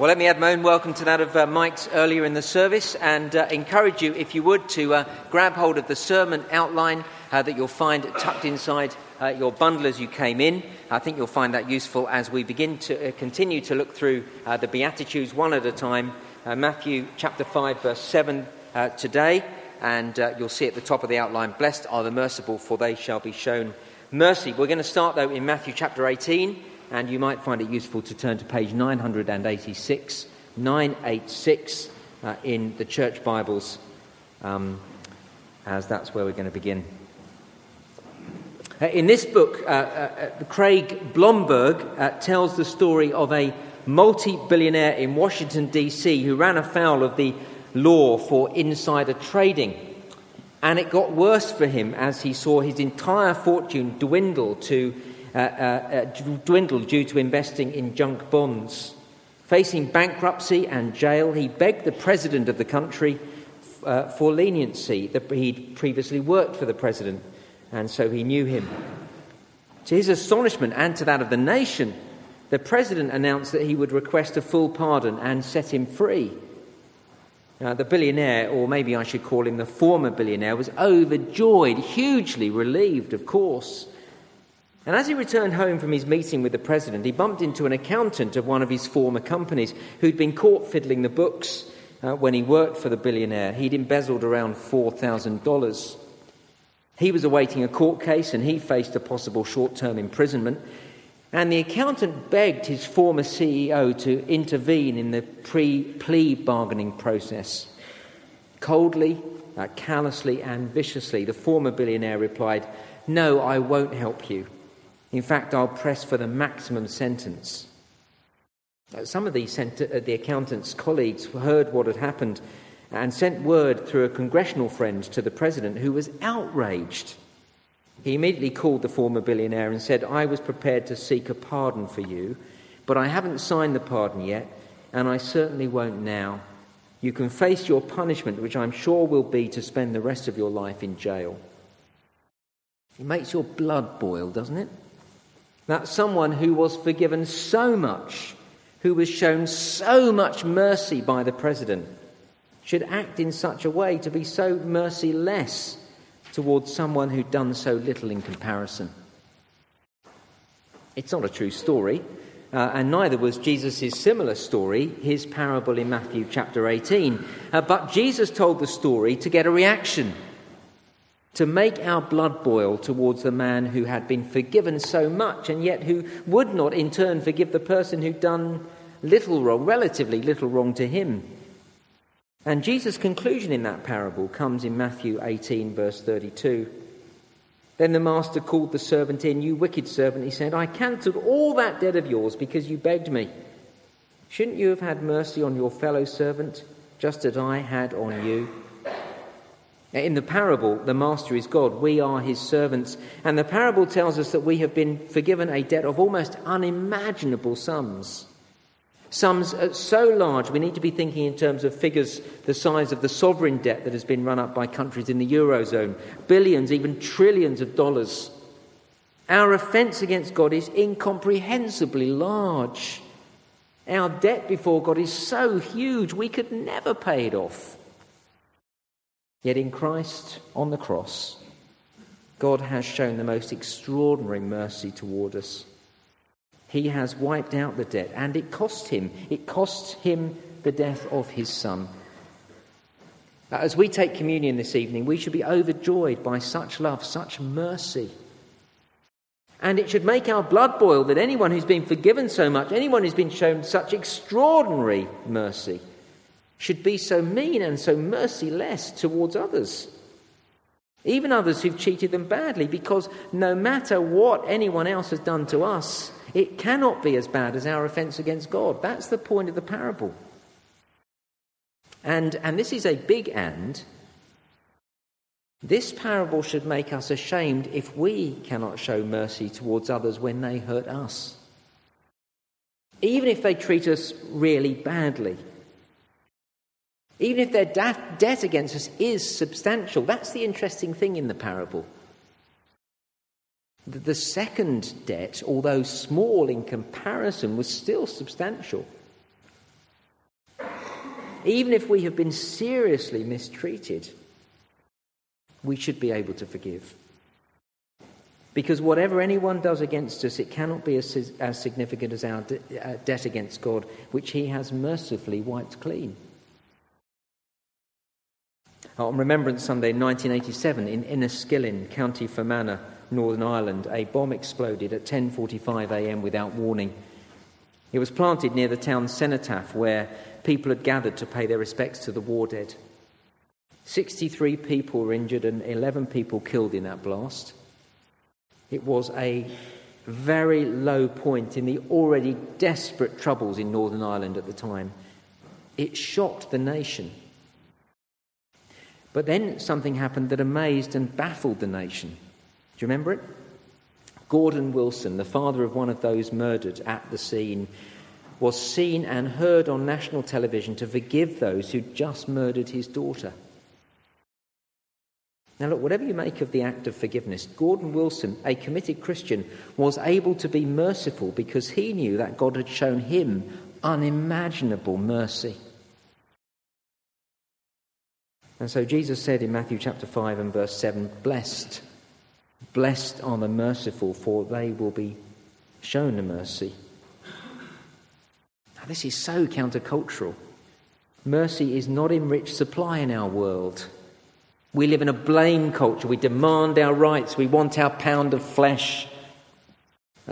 Well, let me add my own welcome to that of uh, Mike's earlier in the service and uh, encourage you, if you would, to uh, grab hold of the sermon outline uh, that you'll find tucked inside uh, your bundle as you came in. I think you'll find that useful as we begin to uh, continue to look through the Beatitudes one at a time. Matthew chapter 5, verse 7 today, and you'll see at the top of the outline Blessed are the merciful, for they shall be shown mercy. We're going to start, though, in Matthew chapter 18 and you might find it useful to turn to page 986, 986 uh, in the church Bibles, um, as that's where we're going to begin. Uh, in this book, uh, uh, uh Craig Blomberg uh, tells the story of a multi billionaire in Washington, D.C., who ran afoul of the law for insider trading. And it got worse for him as he saw his entire fortune dwindle to uh, uh, uh, dwindled due to investing in junk bonds. Facing bankruptcy and jail, he begged the president of the country uh, for leniency. He'd previously worked for the president, and so he knew him. To his astonishment and to that of the nation, the president announced that he would request a full pardon and set him free. Uh, the billionaire, or maybe I should call him the former billionaire, was overjoyed, hugely relieved, of course. And as he returned home from his meeting with the president, he bumped into an accountant of one of his former companies who'd been caught fiddling the books uh, when he worked for the billionaire. He'd embezzled around $4,000. He was awaiting a court case and he faced a possible short term imprisonment. And the accountant begged his former CEO to intervene in the pre plea bargaining process. Coldly, uh, callously, and viciously, the former billionaire replied, No, I won't help you. In fact, I'll press for the maximum sentence. Uh, some of the, uh, the accountant's colleagues heard what had happened and sent word through a congressional friend to the president, who was outraged. He immediately called the former billionaire and said, I was prepared to seek a pardon for you, but I haven't signed the pardon yet, and I certainly won't now. You can face your punishment, which I'm sure will be to spend the rest of your life in jail. It makes your blood boil, doesn't it? That someone who was forgiven so much, who was shown so much mercy by the president, should act in such a way to be so merciless towards someone who'd done so little in comparison. It's not a true story, uh, and neither was Jesus' similar story, his parable in Matthew chapter 18. Uh, but Jesus told the story to get a reaction to make our blood boil towards the man who had been forgiven so much and yet who would not in turn forgive the person who'd done little wrong, relatively little wrong to him. And Jesus' conclusion in that parable comes in Matthew 18, verse 32. Then the master called the servant in, You wicked servant, he said, I cancelled all that debt of yours because you begged me. Shouldn't you have had mercy on your fellow servant, just as I had on you? In the parable, the master is God. We are his servants. And the parable tells us that we have been forgiven a debt of almost unimaginable sums. Sums uh, so large, we need to be thinking in terms of figures the size of the sovereign debt that has been run up by countries in the Eurozone billions, even trillions of dollars. Our offence against God is incomprehensibly large. Our debt before God is so huge, we could never pay it off. Yet in Christ on the cross, God has shown the most extraordinary mercy toward us. He has wiped out the debt, and it cost him. It cost him the death of his son. As we take communion this evening, we should be overjoyed by such love, such mercy. And it should make our blood boil that anyone who's been forgiven so much, anyone who's been shown such extraordinary mercy, should be so mean and so merciless towards others. Even others who've cheated them badly, because no matter what anyone else has done to us, it cannot be as bad as our offense against God. That's the point of the parable. And, and this is a big and. This parable should make us ashamed if we cannot show mercy towards others when they hurt us. Even if they treat us really badly even if their debt against us is substantial. That's the interesting thing in the parable. The second debt, although small in comparison, was still substantial. even if we have been seriously mistreated, we should be able to forgive. Because whatever anyone does against us, it cannot be as, as significant as our de- uh, debt against God, which He has mercifully wiped clean. Oh, On Remembrance Sunday 1987 in Enniskillen, County Fermanagh, Northern Ireland, a bomb exploded at 10:45 a.m. without warning. It was planted near the town cenotaph where people had gathered to pay their respects to the war dead. 63 people were injured and 11 people killed in that blast. It was a very low point in the already desperate troubles in Northern Ireland at the time. It shocked the nation. But then something happened that amazed and baffled the nation. Do you remember it? Gordon Wilson, the father of one of those murdered at the scene, was seen and heard on national television to forgive those who just murdered his daughter. Now, look, whatever you make of the act of forgiveness, Gordon Wilson, a committed Christian, was able to be merciful because he knew that God had shown him unimaginable mercy. And so Jesus said in Matthew chapter 5 and verse 7 Blessed, blessed are the merciful, for they will be shown a mercy. Now, this is so countercultural. Mercy is not in rich supply in our world. We live in a blame culture. We demand our rights. We want our pound of flesh.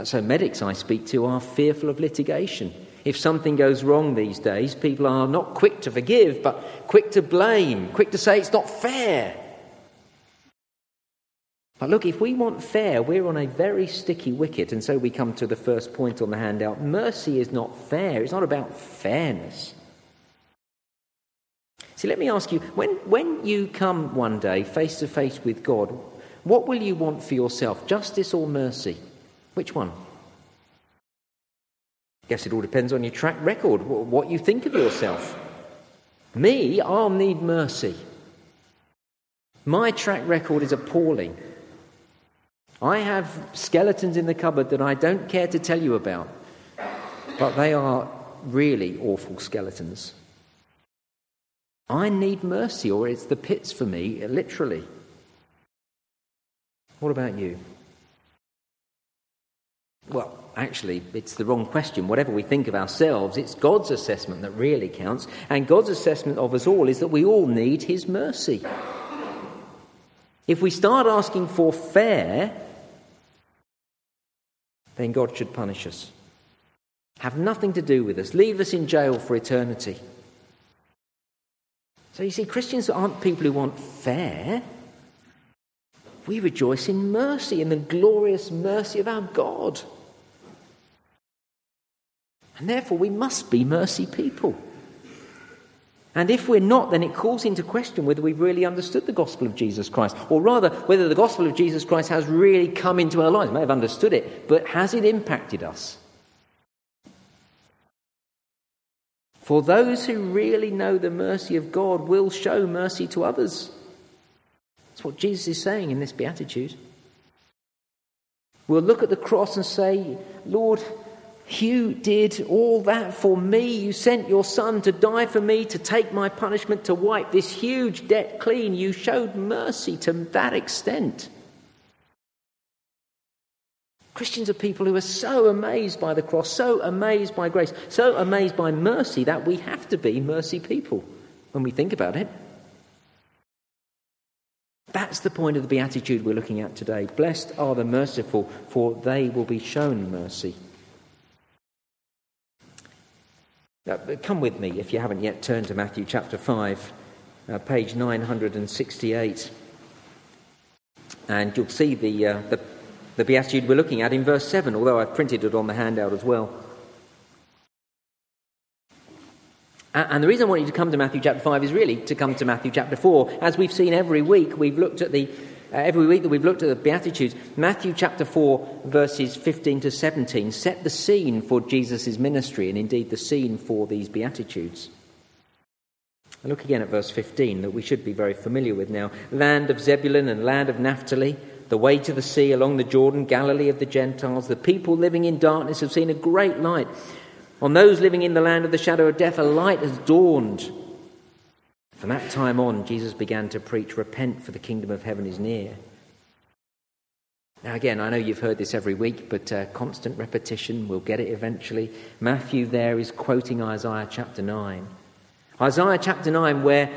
So, medics I speak to are fearful of litigation. If something goes wrong these days, people are not quick to forgive, but quick to blame, quick to say it's not fair. But look, if we want fair, we're on a very sticky wicket, and so we come to the first point on the handout. Mercy is not fair, it's not about fairness. See, let me ask you when, when you come one day face to face with God, what will you want for yourself? Justice or mercy? Which one? Guess it all depends on your track record, what you think of yourself. Me, I'll need mercy. My track record is appalling. I have skeletons in the cupboard that I don't care to tell you about, but they are really awful skeletons. I need mercy, or it's the pits for me, literally. What about you? Well, actually, it's the wrong question. Whatever we think of ourselves, it's God's assessment that really counts. And God's assessment of us all is that we all need His mercy. If we start asking for fair, then God should punish us. Have nothing to do with us, leave us in jail for eternity. So you see, Christians aren't people who want fair. We rejoice in mercy, in the glorious mercy of our God. And therefore, we must be mercy people. And if we're not, then it calls into question whether we've really understood the gospel of Jesus Christ, or rather, whether the gospel of Jesus Christ has really come into our lives. We may have understood it, but has it impacted us? For those who really know the mercy of God will show mercy to others. That's what Jesus is saying in this beatitude. We'll look at the cross and say, Lord, you did all that for me. You sent your son to die for me, to take my punishment, to wipe this huge debt clean. You showed mercy to that extent. Christians are people who are so amazed by the cross, so amazed by grace, so amazed by mercy that we have to be mercy people when we think about it. That's the point of the Beatitude we're looking at today. Blessed are the merciful, for they will be shown mercy. Now, come with me, if you haven't yet turned to Matthew chapter 5, uh, page 968. And you'll see the, uh, the the beatitude we're looking at in verse 7, although I've printed it on the handout as well. And the reason I want you to come to Matthew chapter 5 is really to come to Matthew chapter 4. As we've seen every week, we've looked at the uh, every week that we've looked at the Beatitudes, Matthew chapter 4, verses 15 to 17, set the scene for Jesus' ministry and indeed the scene for these Beatitudes. And look again at verse 15 that we should be very familiar with now. Land of Zebulun and land of Naphtali, the way to the sea along the Jordan, Galilee of the Gentiles. The people living in darkness have seen a great light. On those living in the land of the shadow of death, a light has dawned. From that time on, Jesus began to preach, Repent, for the kingdom of heaven is near. Now, again, I know you've heard this every week, but uh, constant repetition, we'll get it eventually. Matthew there is quoting Isaiah chapter 9. Isaiah chapter 9, where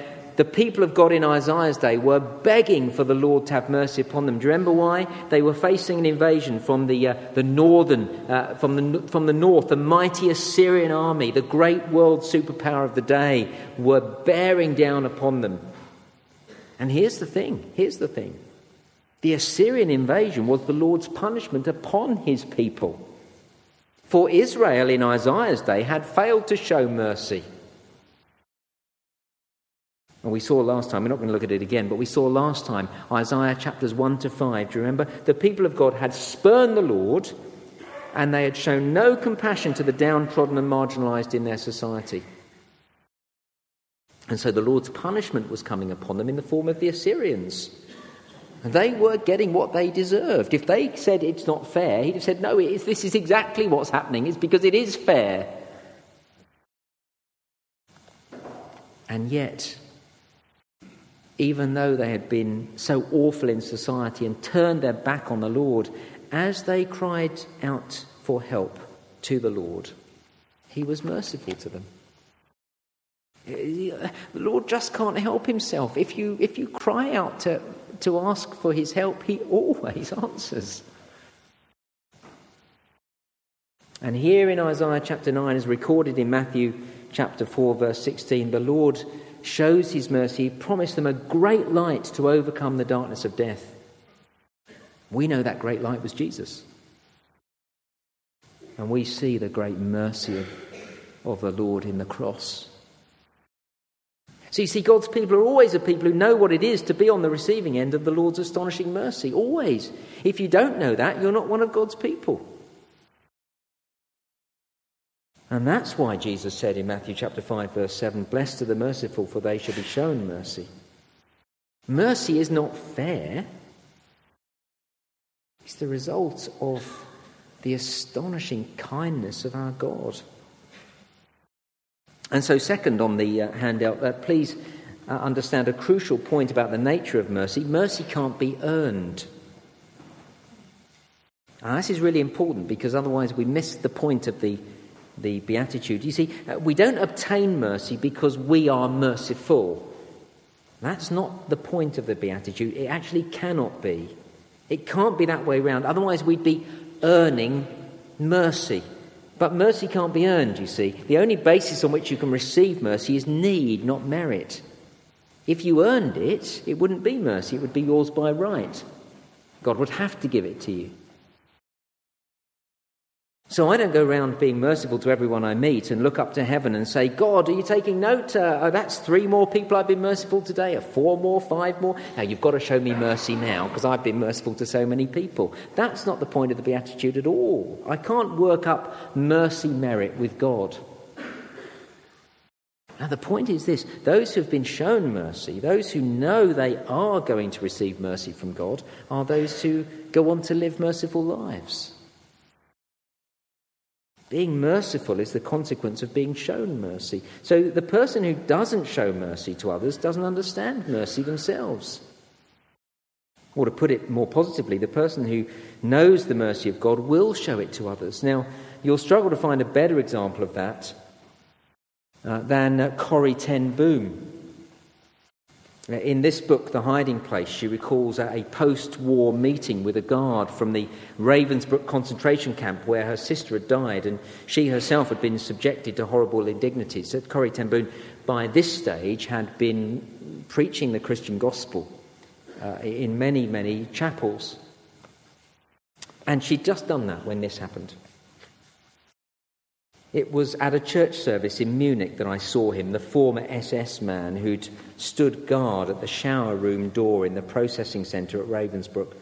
the people of God in Isaiah's day were begging for the Lord to have mercy upon them. Do you remember why? They were facing an invasion from the, uh, the northern, uh, from, the, from the north. The mighty Assyrian army, the great world superpower of the day, were bearing down upon them. And here's the thing here's the thing. The Assyrian invasion was the Lord's punishment upon his people. For Israel in Isaiah's day had failed to show mercy. And we saw last time, we're not going to look at it again, but we saw last time Isaiah chapters 1 to 5. Do you remember? The people of God had spurned the Lord and they had shown no compassion to the downtrodden and marginalized in their society. And so the Lord's punishment was coming upon them in the form of the Assyrians. And they were getting what they deserved. If they said it's not fair, he'd have said, no, this is exactly what's happening. It's because it is fair. And yet, even though they had been so awful in society and turned their back on the Lord, as they cried out for help to the Lord, He was merciful to them. The Lord just can't help Himself. If you, if you cry out to, to ask for His help, He always answers. And here in Isaiah chapter 9, as recorded in Matthew chapter 4, verse 16, the Lord shows his mercy, promised them a great light to overcome the darkness of death. We know that great light was Jesus. And we see the great mercy of, of the Lord in the cross. So you see, God's people are always a people who know what it is to be on the receiving end of the Lord's astonishing mercy. Always. If you don't know that, you're not one of God's people. And that's why Jesus said in Matthew chapter 5 verse 7, "Blessed are the merciful, for they shall be shown mercy." Mercy is not fair. It's the result of the astonishing kindness of our God. And so, second on the uh, handout, uh, please uh, understand a crucial point about the nature of mercy. Mercy can't be earned. And this is really important because otherwise we miss the point of the the Beatitude. You see, uh, we don't obtain mercy because we are merciful. That's not the point of the Beatitude. It actually cannot be. It can't be that way around. Otherwise, we'd be earning mercy. But mercy can't be earned, you see. The only basis on which you can receive mercy is need, not merit. If you earned it, it wouldn't be mercy, it would be yours by right. God would have to give it to you. So I don't go around being merciful to everyone I meet and look up to heaven and say, God, are you taking note? Uh, oh, that's three more people I've been merciful today, or four more, five more. Now you've got to show me mercy now because I've been merciful to so many people. That's not the point of the Beatitude at all. I can't work up mercy merit with God. Now, the point is this those who have been shown mercy, those who know they are going to receive mercy from God, are those who go on to live merciful lives. Being merciful is the consequence of being shown mercy. So the person who doesn't show mercy to others doesn't understand mercy themselves. Or to put it more positively, the person who knows the mercy of God will show it to others. Now, you'll struggle to find a better example of that uh, than uh, Corrie Ten Boom. In this book, The Hiding Place, she recalls a post war meeting with a guard from the Ravensbrück concentration camp where her sister had died, and she herself had been subjected to horrible indignities. Corrie Ten Boom, by this stage, had been preaching the Christian gospel uh, in many, many chapels. And she'd just done that when this happened. It was at a church service in Munich that I saw him, the former SS man who'd stood guard at the shower room door in the processing centre at Ravensbrück.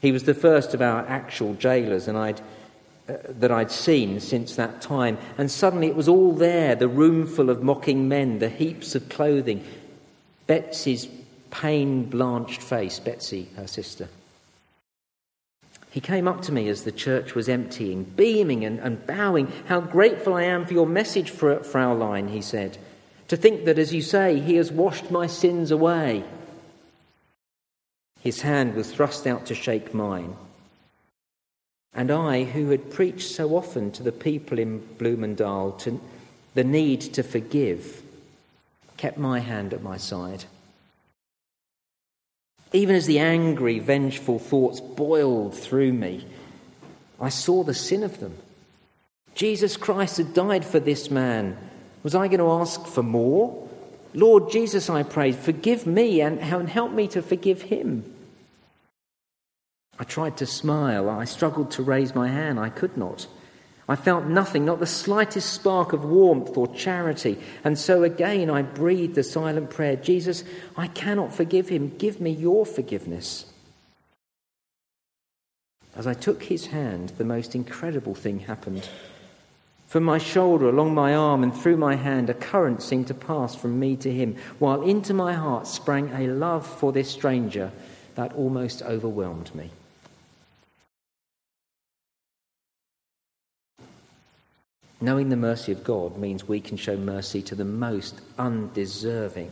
He was the first of our actual jailers and I'd, uh, that I'd seen since that time. And suddenly it was all there the room full of mocking men, the heaps of clothing, Betsy's pain blanched face, Betsy, her sister. He came up to me as the church was emptying, beaming and, and bowing. How grateful I am for your message, Fraulein, he said. To think that, as you say, He has washed my sins away. His hand was thrust out to shake mine. And I, who had preached so often to the people in Bloemendaal to the need to forgive, kept my hand at my side. Even as the angry, vengeful thoughts boiled through me, I saw the sin of them. Jesus Christ had died for this man. Was I going to ask for more? Lord Jesus, I prayed, forgive me and help me to forgive him. I tried to smile. I struggled to raise my hand. I could not. I felt nothing, not the slightest spark of warmth or charity. And so again I breathed the silent prayer Jesus, I cannot forgive him. Give me your forgiveness. As I took his hand, the most incredible thing happened. From my shoulder, along my arm, and through my hand, a current seemed to pass from me to him, while into my heart sprang a love for this stranger that almost overwhelmed me. Knowing the mercy of God means we can show mercy to the most undeserving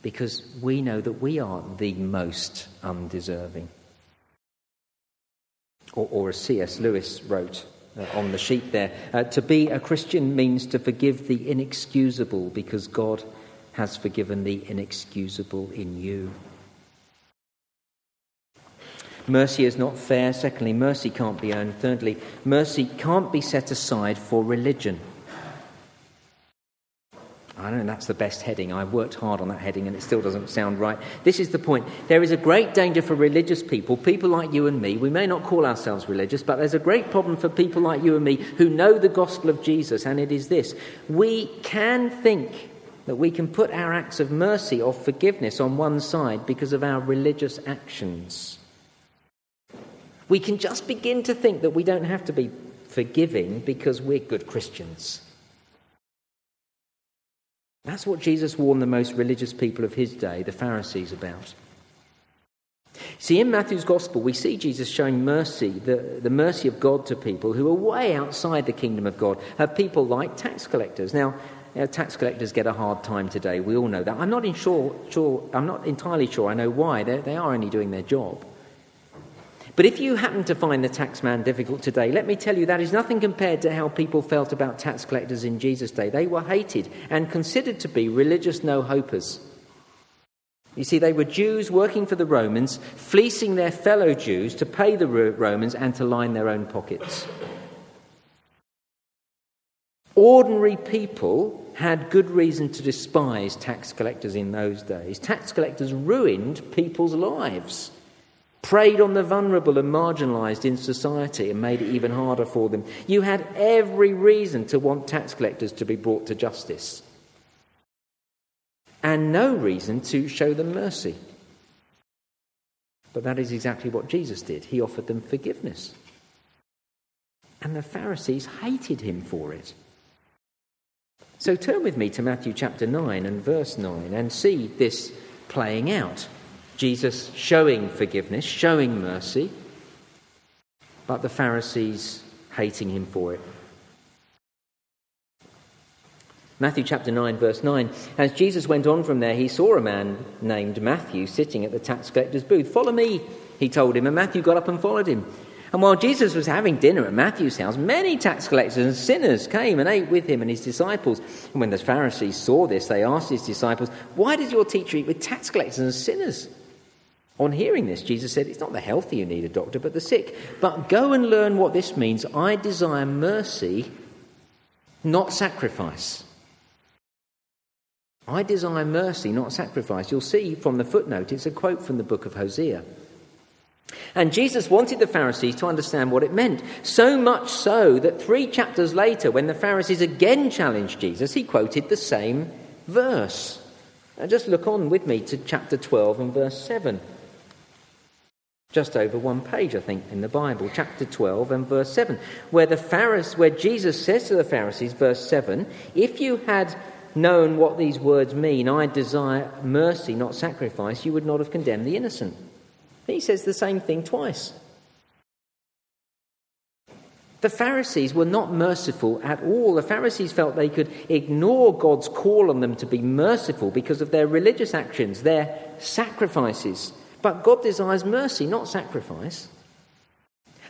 because we know that we are the most undeserving. Or, or as C.S. Lewis wrote uh, on the sheet there, uh, to be a Christian means to forgive the inexcusable because God has forgiven the inexcusable in you. Mercy is not fair. Secondly, mercy can't be earned. Thirdly, mercy can't be set aside for religion. I don't know, that's the best heading. I worked hard on that heading and it still doesn't sound right. This is the point. There is a great danger for religious people, people like you and me. We may not call ourselves religious, but there's a great problem for people like you and me who know the gospel of Jesus, and it is this. We can think that we can put our acts of mercy or forgiveness on one side because of our religious actions. We can just begin to think that we don't have to be forgiving because we're good Christians. That's what Jesus warned the most religious people of his day, the Pharisees, about. See, in Matthew's Gospel, we see Jesus showing mercy, the, the mercy of God to people who are way outside the kingdom of God, have people like tax collectors. Now, you know, tax collectors get a hard time today. We all know that. I'm not, sure, sure, I'm not entirely sure I know why. They're, they are only doing their job. But if you happen to find the taxman difficult today, let me tell you that is nothing compared to how people felt about tax collectors in Jesus' day. They were hated and considered to be religious no hopers. You see, they were Jews working for the Romans, fleecing their fellow Jews to pay the Romans and to line their own pockets. Ordinary people had good reason to despise tax collectors in those days. Tax collectors ruined people's lives preyed on the vulnerable and marginalised in society and made it even harder for them. You had every reason to want tax collectors to be brought to justice, and no reason to show them mercy. But that is exactly what Jesus did. He offered them forgiveness. And the Pharisees hated him for it. So turn with me to Matthew chapter 9 and verse 9 and see this playing out. Jesus showing forgiveness, showing mercy, but the Pharisees hating him for it. Matthew chapter 9, verse 9. As Jesus went on from there, he saw a man named Matthew sitting at the tax collector's booth. Follow me, he told him, and Matthew got up and followed him. And while Jesus was having dinner at Matthew's house, many tax collectors and sinners came and ate with him and his disciples. And when the Pharisees saw this, they asked his disciples, Why does your teacher eat with tax collectors and sinners? On hearing this, Jesus said, It's not the healthy who need a doctor, but the sick. But go and learn what this means. I desire mercy, not sacrifice. I desire mercy, not sacrifice. You'll see from the footnote, it's a quote from the book of Hosea. And Jesus wanted the Pharisees to understand what it meant. So much so that three chapters later, when the Pharisees again challenged Jesus, he quoted the same verse. Now just look on with me to chapter 12 and verse 7 just over one page, I think, in the Bible, chapter 12 and verse 7, where the Pharisees, where Jesus says to the Pharisees, verse 7, if you had known what these words mean, I desire mercy, not sacrifice, you would not have condemned the innocent. He says the same thing twice. The Pharisees were not merciful at all. The Pharisees felt they could ignore God's call on them to be merciful because of their religious actions, their sacrifices. But God desires mercy, not sacrifice.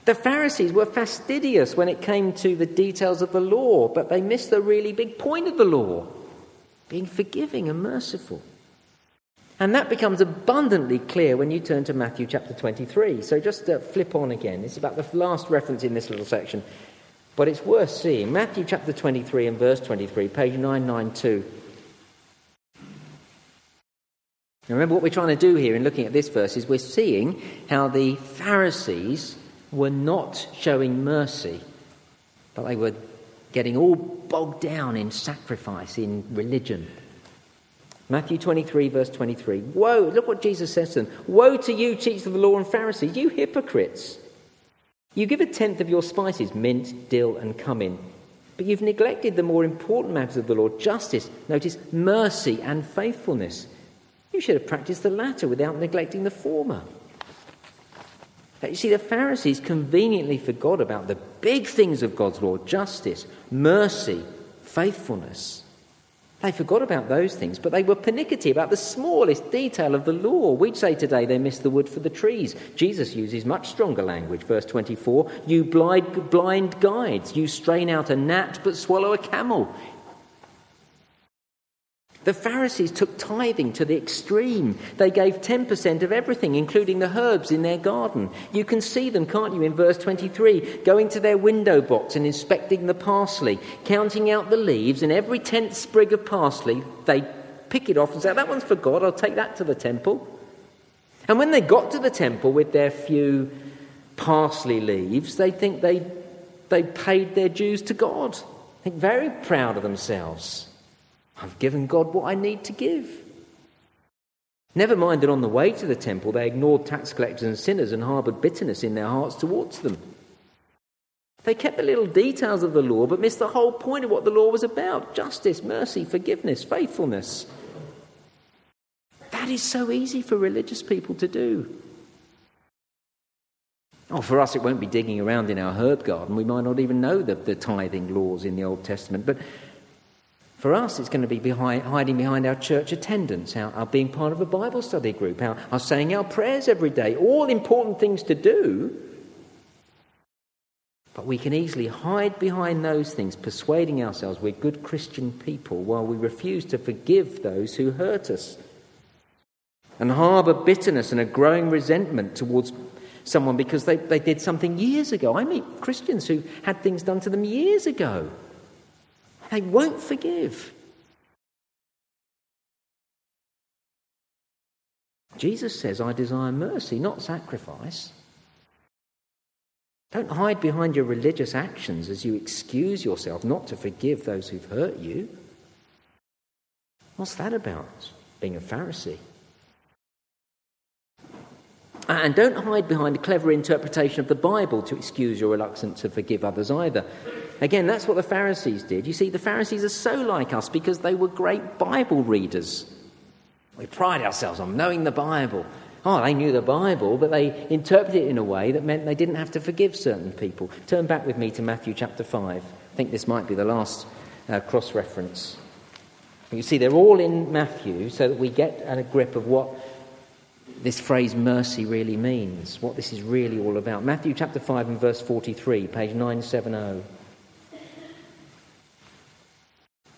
The Pharisees were fastidious when it came to the details of the law, but they missed the really big point of the law being forgiving and merciful. And that becomes abundantly clear when you turn to Matthew chapter 23. So just uh, flip on again. It's about the last reference in this little section, but it's worth seeing. Matthew chapter 23 and verse 23, page 992. Now remember what we're trying to do here in looking at this verse is we're seeing how the Pharisees were not showing mercy, but they were getting all bogged down in sacrifice, in religion. Matthew 23, verse 23. Woe, look what Jesus says to them. Woe to you, teachers of the law and Pharisees, you hypocrites! You give a tenth of your spices, mint, dill, and cumin, but you've neglected the more important matters of the law justice, notice, mercy, and faithfulness. You should have practiced the latter without neglecting the former. You see, the Pharisees conveniently forgot about the big things of God's law justice, mercy, faithfulness. They forgot about those things, but they were pernickety about the smallest detail of the law. We'd say today they missed the wood for the trees. Jesus uses much stronger language. Verse 24 You blind, blind guides, you strain out a gnat but swallow a camel. The Pharisees took tithing to the extreme. They gave 10% of everything, including the herbs in their garden. You can see them, can't you, in verse 23, going to their window box and inspecting the parsley, counting out the leaves, and every tenth sprig of parsley, they pick it off and say, That one's for God, I'll take that to the temple. And when they got to the temple with their few parsley leaves, they think they, they paid their dues to God. They think very proud of themselves. I've given God what I need to give. Never mind that on the way to the temple they ignored tax collectors and sinners and harboured bitterness in their hearts towards them. They kept the little details of the law but missed the whole point of what the law was about justice, mercy, forgiveness, faithfulness. That is so easy for religious people to do. Oh, for us, it won't be digging around in our herb garden. We might not even know the, the tithing laws in the Old Testament. But for us, it's going to be behind, hiding behind our church attendance, our, our, being part of a Bible study group, our, our saying our prayers every day, all important things to do. But we can easily hide behind those things, persuading ourselves we're good Christian people while we refuse to forgive those who hurt us. And harbour bitterness and a growing resentment towards someone because they, they did something years ago. I meet Christians who had things done to them years ago. They won't forgive. Jesus says, I desire mercy, not sacrifice. Don't hide behind your religious actions as you excuse yourself not to forgive those who've hurt you. What's that about, being a Pharisee? And don't hide behind a clever interpretation of the Bible to excuse your reluctance to forgive others either. Again, that's what the Pharisees did. You see, the Pharisees are so like us because they were great Bible readers. We pride ourselves on knowing the Bible. Oh, they knew the Bible, but they interpreted it in a way that meant they didn't have to forgive certain people. Turn back with me to Matthew chapter 5. I think this might be the last uh, cross reference. You see, they're all in Matthew so that we get a grip of what this phrase mercy really means, what this is really all about. Matthew chapter 5 and verse 43, page 970.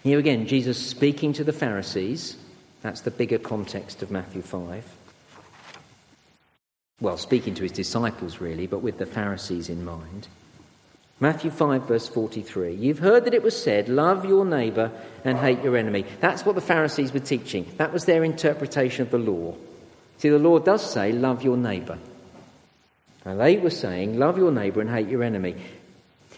Here again, Jesus speaking to the Pharisees. That's the bigger context of Matthew 5. Well, speaking to his disciples, really, but with the Pharisees in mind. Matthew 5, verse 43. You've heard that it was said, Love your neighbour and hate your enemy. That's what the Pharisees were teaching. That was their interpretation of the law. See, the law does say, Love your neighbour. And they were saying, Love your neighbour and hate your enemy.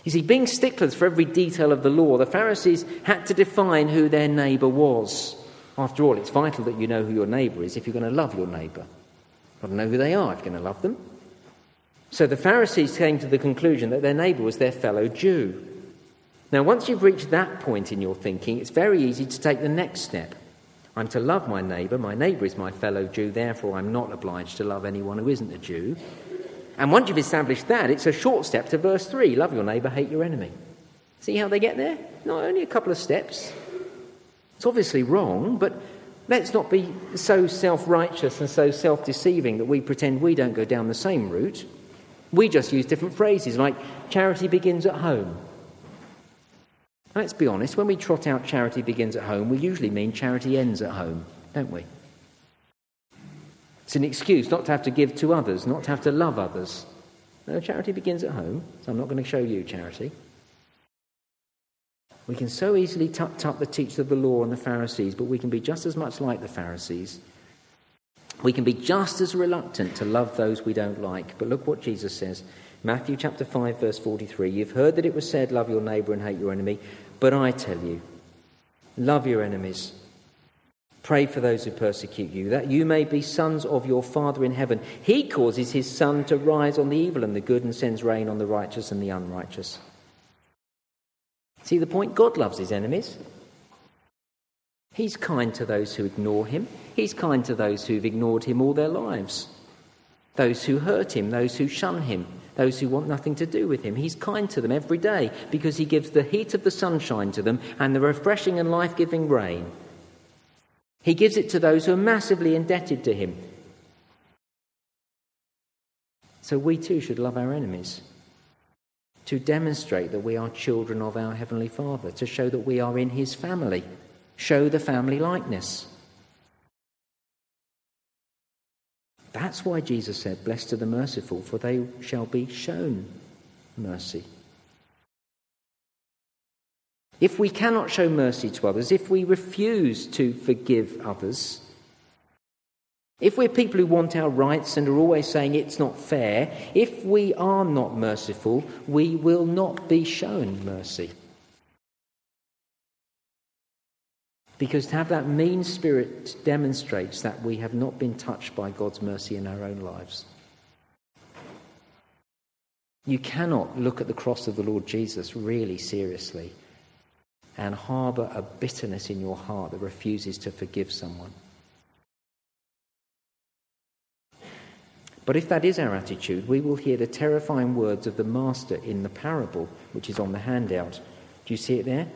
You see, being sticklers for every detail of the law, the Pharisees had to define who their neighbour was. After all, it's vital that you know who your neighbour is if you're going to love your neighbour. You've got to know who they are if you're going to love them. So the Pharisees came to the conclusion that their neighbour was their fellow Jew. Now, once you've reached that point in your thinking, it's very easy to take the next step. I'm to love my neighbour. My neighbour is my fellow Jew, therefore, I'm not obliged to love anyone who isn't a Jew. And once you've established that, it's a short step to verse 3 love your neighbour, hate your enemy. See how they get there? Not only a couple of steps. It's obviously wrong, but let's not be so self righteous and so self deceiving that we pretend we don't go down the same route. We just use different phrases like charity begins at home. Let's be honest, when we trot out charity begins at home, we usually mean charity ends at home, don't we? It's an excuse not to have to give to others, not to have to love others. No, charity begins at home, so I'm not going to show you charity. We can so easily tuck up the teachers of the law and the Pharisees, but we can be just as much like the Pharisees. We can be just as reluctant to love those we don't like. But look what Jesus says. Matthew chapter 5 verse 43. You've heard that it was said, love your neighbor and hate your enemy. But I tell you, love your enemies. Pray for those who persecute you, that you may be sons of your Father in heaven. He causes his sun to rise on the evil and the good and sends rain on the righteous and the unrighteous. See the point? God loves his enemies. He's kind to those who ignore him. He's kind to those who've ignored him all their lives. Those who hurt him, those who shun him, those who want nothing to do with him. He's kind to them every day because he gives the heat of the sunshine to them and the refreshing and life giving rain. He gives it to those who are massively indebted to him. So we too should love our enemies to demonstrate that we are children of our Heavenly Father, to show that we are in His family, show the family likeness. That's why Jesus said, Blessed are the merciful, for they shall be shown mercy. If we cannot show mercy to others, if we refuse to forgive others, if we're people who want our rights and are always saying it's not fair, if we are not merciful, we will not be shown mercy. Because to have that mean spirit demonstrates that we have not been touched by God's mercy in our own lives. You cannot look at the cross of the Lord Jesus really seriously and harbour a bitterness in your heart that refuses to forgive someone. But if that is our attitude, we will hear the terrifying words of the Master in the parable, which is on the handout. Do you see it there?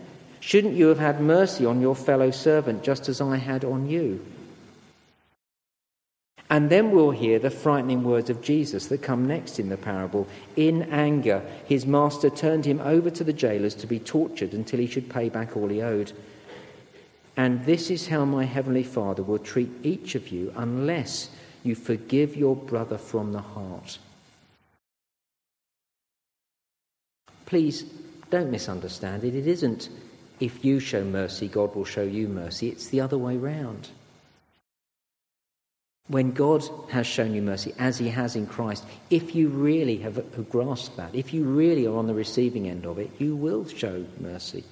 Shouldn't you have had mercy on your fellow servant just as I had on you? And then we'll hear the frightening words of Jesus that come next in the parable. In anger, his master turned him over to the jailers to be tortured until he should pay back all he owed. And this is how my heavenly Father will treat each of you unless you forgive your brother from the heart. Please don't misunderstand it. It isn't if you show mercy, God will show you mercy. It's the other way round. When God has shown you mercy, as He has in Christ, if you really have, grasped that, if you really are on the receiving end of it, you will show mercy.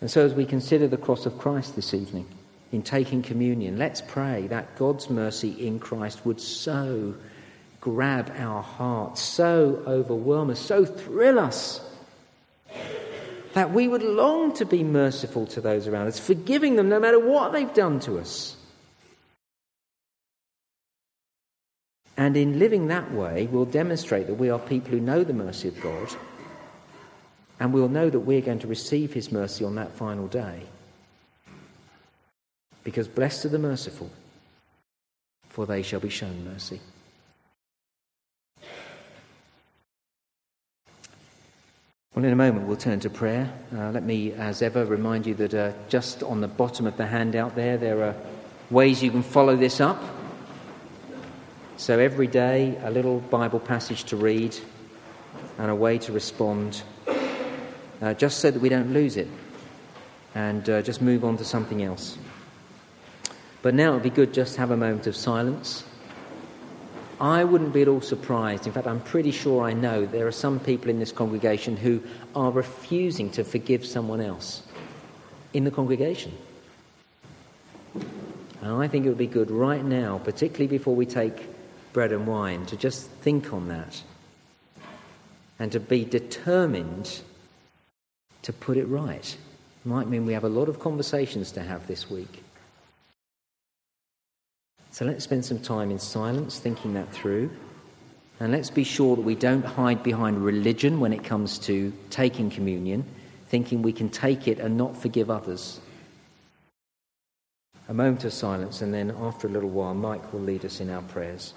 And so, as we consider the cross of Christ this evening, in taking communion, let's pray that God's mercy in Christ would so grab our hearts, so overwhelm us, so thrill us, that we would long to be merciful to those around us, forgiving them no matter what they've done to us. And in living that way, we'll demonstrate that we are people who know the mercy of God, and we'll know that we're going to receive His mercy on that final day. Because blessed are the merciful, for they shall be shown mercy. Well, in a moment, we'll turn to prayer. Uh, let me, as ever, remind you that uh, just on the bottom of the handout there, there are ways you can follow this up. So, every day, a little Bible passage to read and a way to respond, uh, just so that we don't lose it and uh, just move on to something else. But now it would be good just to have a moment of silence. I wouldn't be at all surprised. In fact, I'm pretty sure I know there are some people in this congregation who are refusing to forgive someone else in the congregation. And I think it would be good right now, particularly before we take bread and wine, to just think on that and to be determined to put it right. Might mean we have a lot of conversations to have this week. So let's spend some time in silence thinking that through. And let's be sure that we don't hide behind religion when it comes to taking communion, thinking we can take it and not forgive others. A moment of silence, and then after a little while, Mike will lead us in our prayers.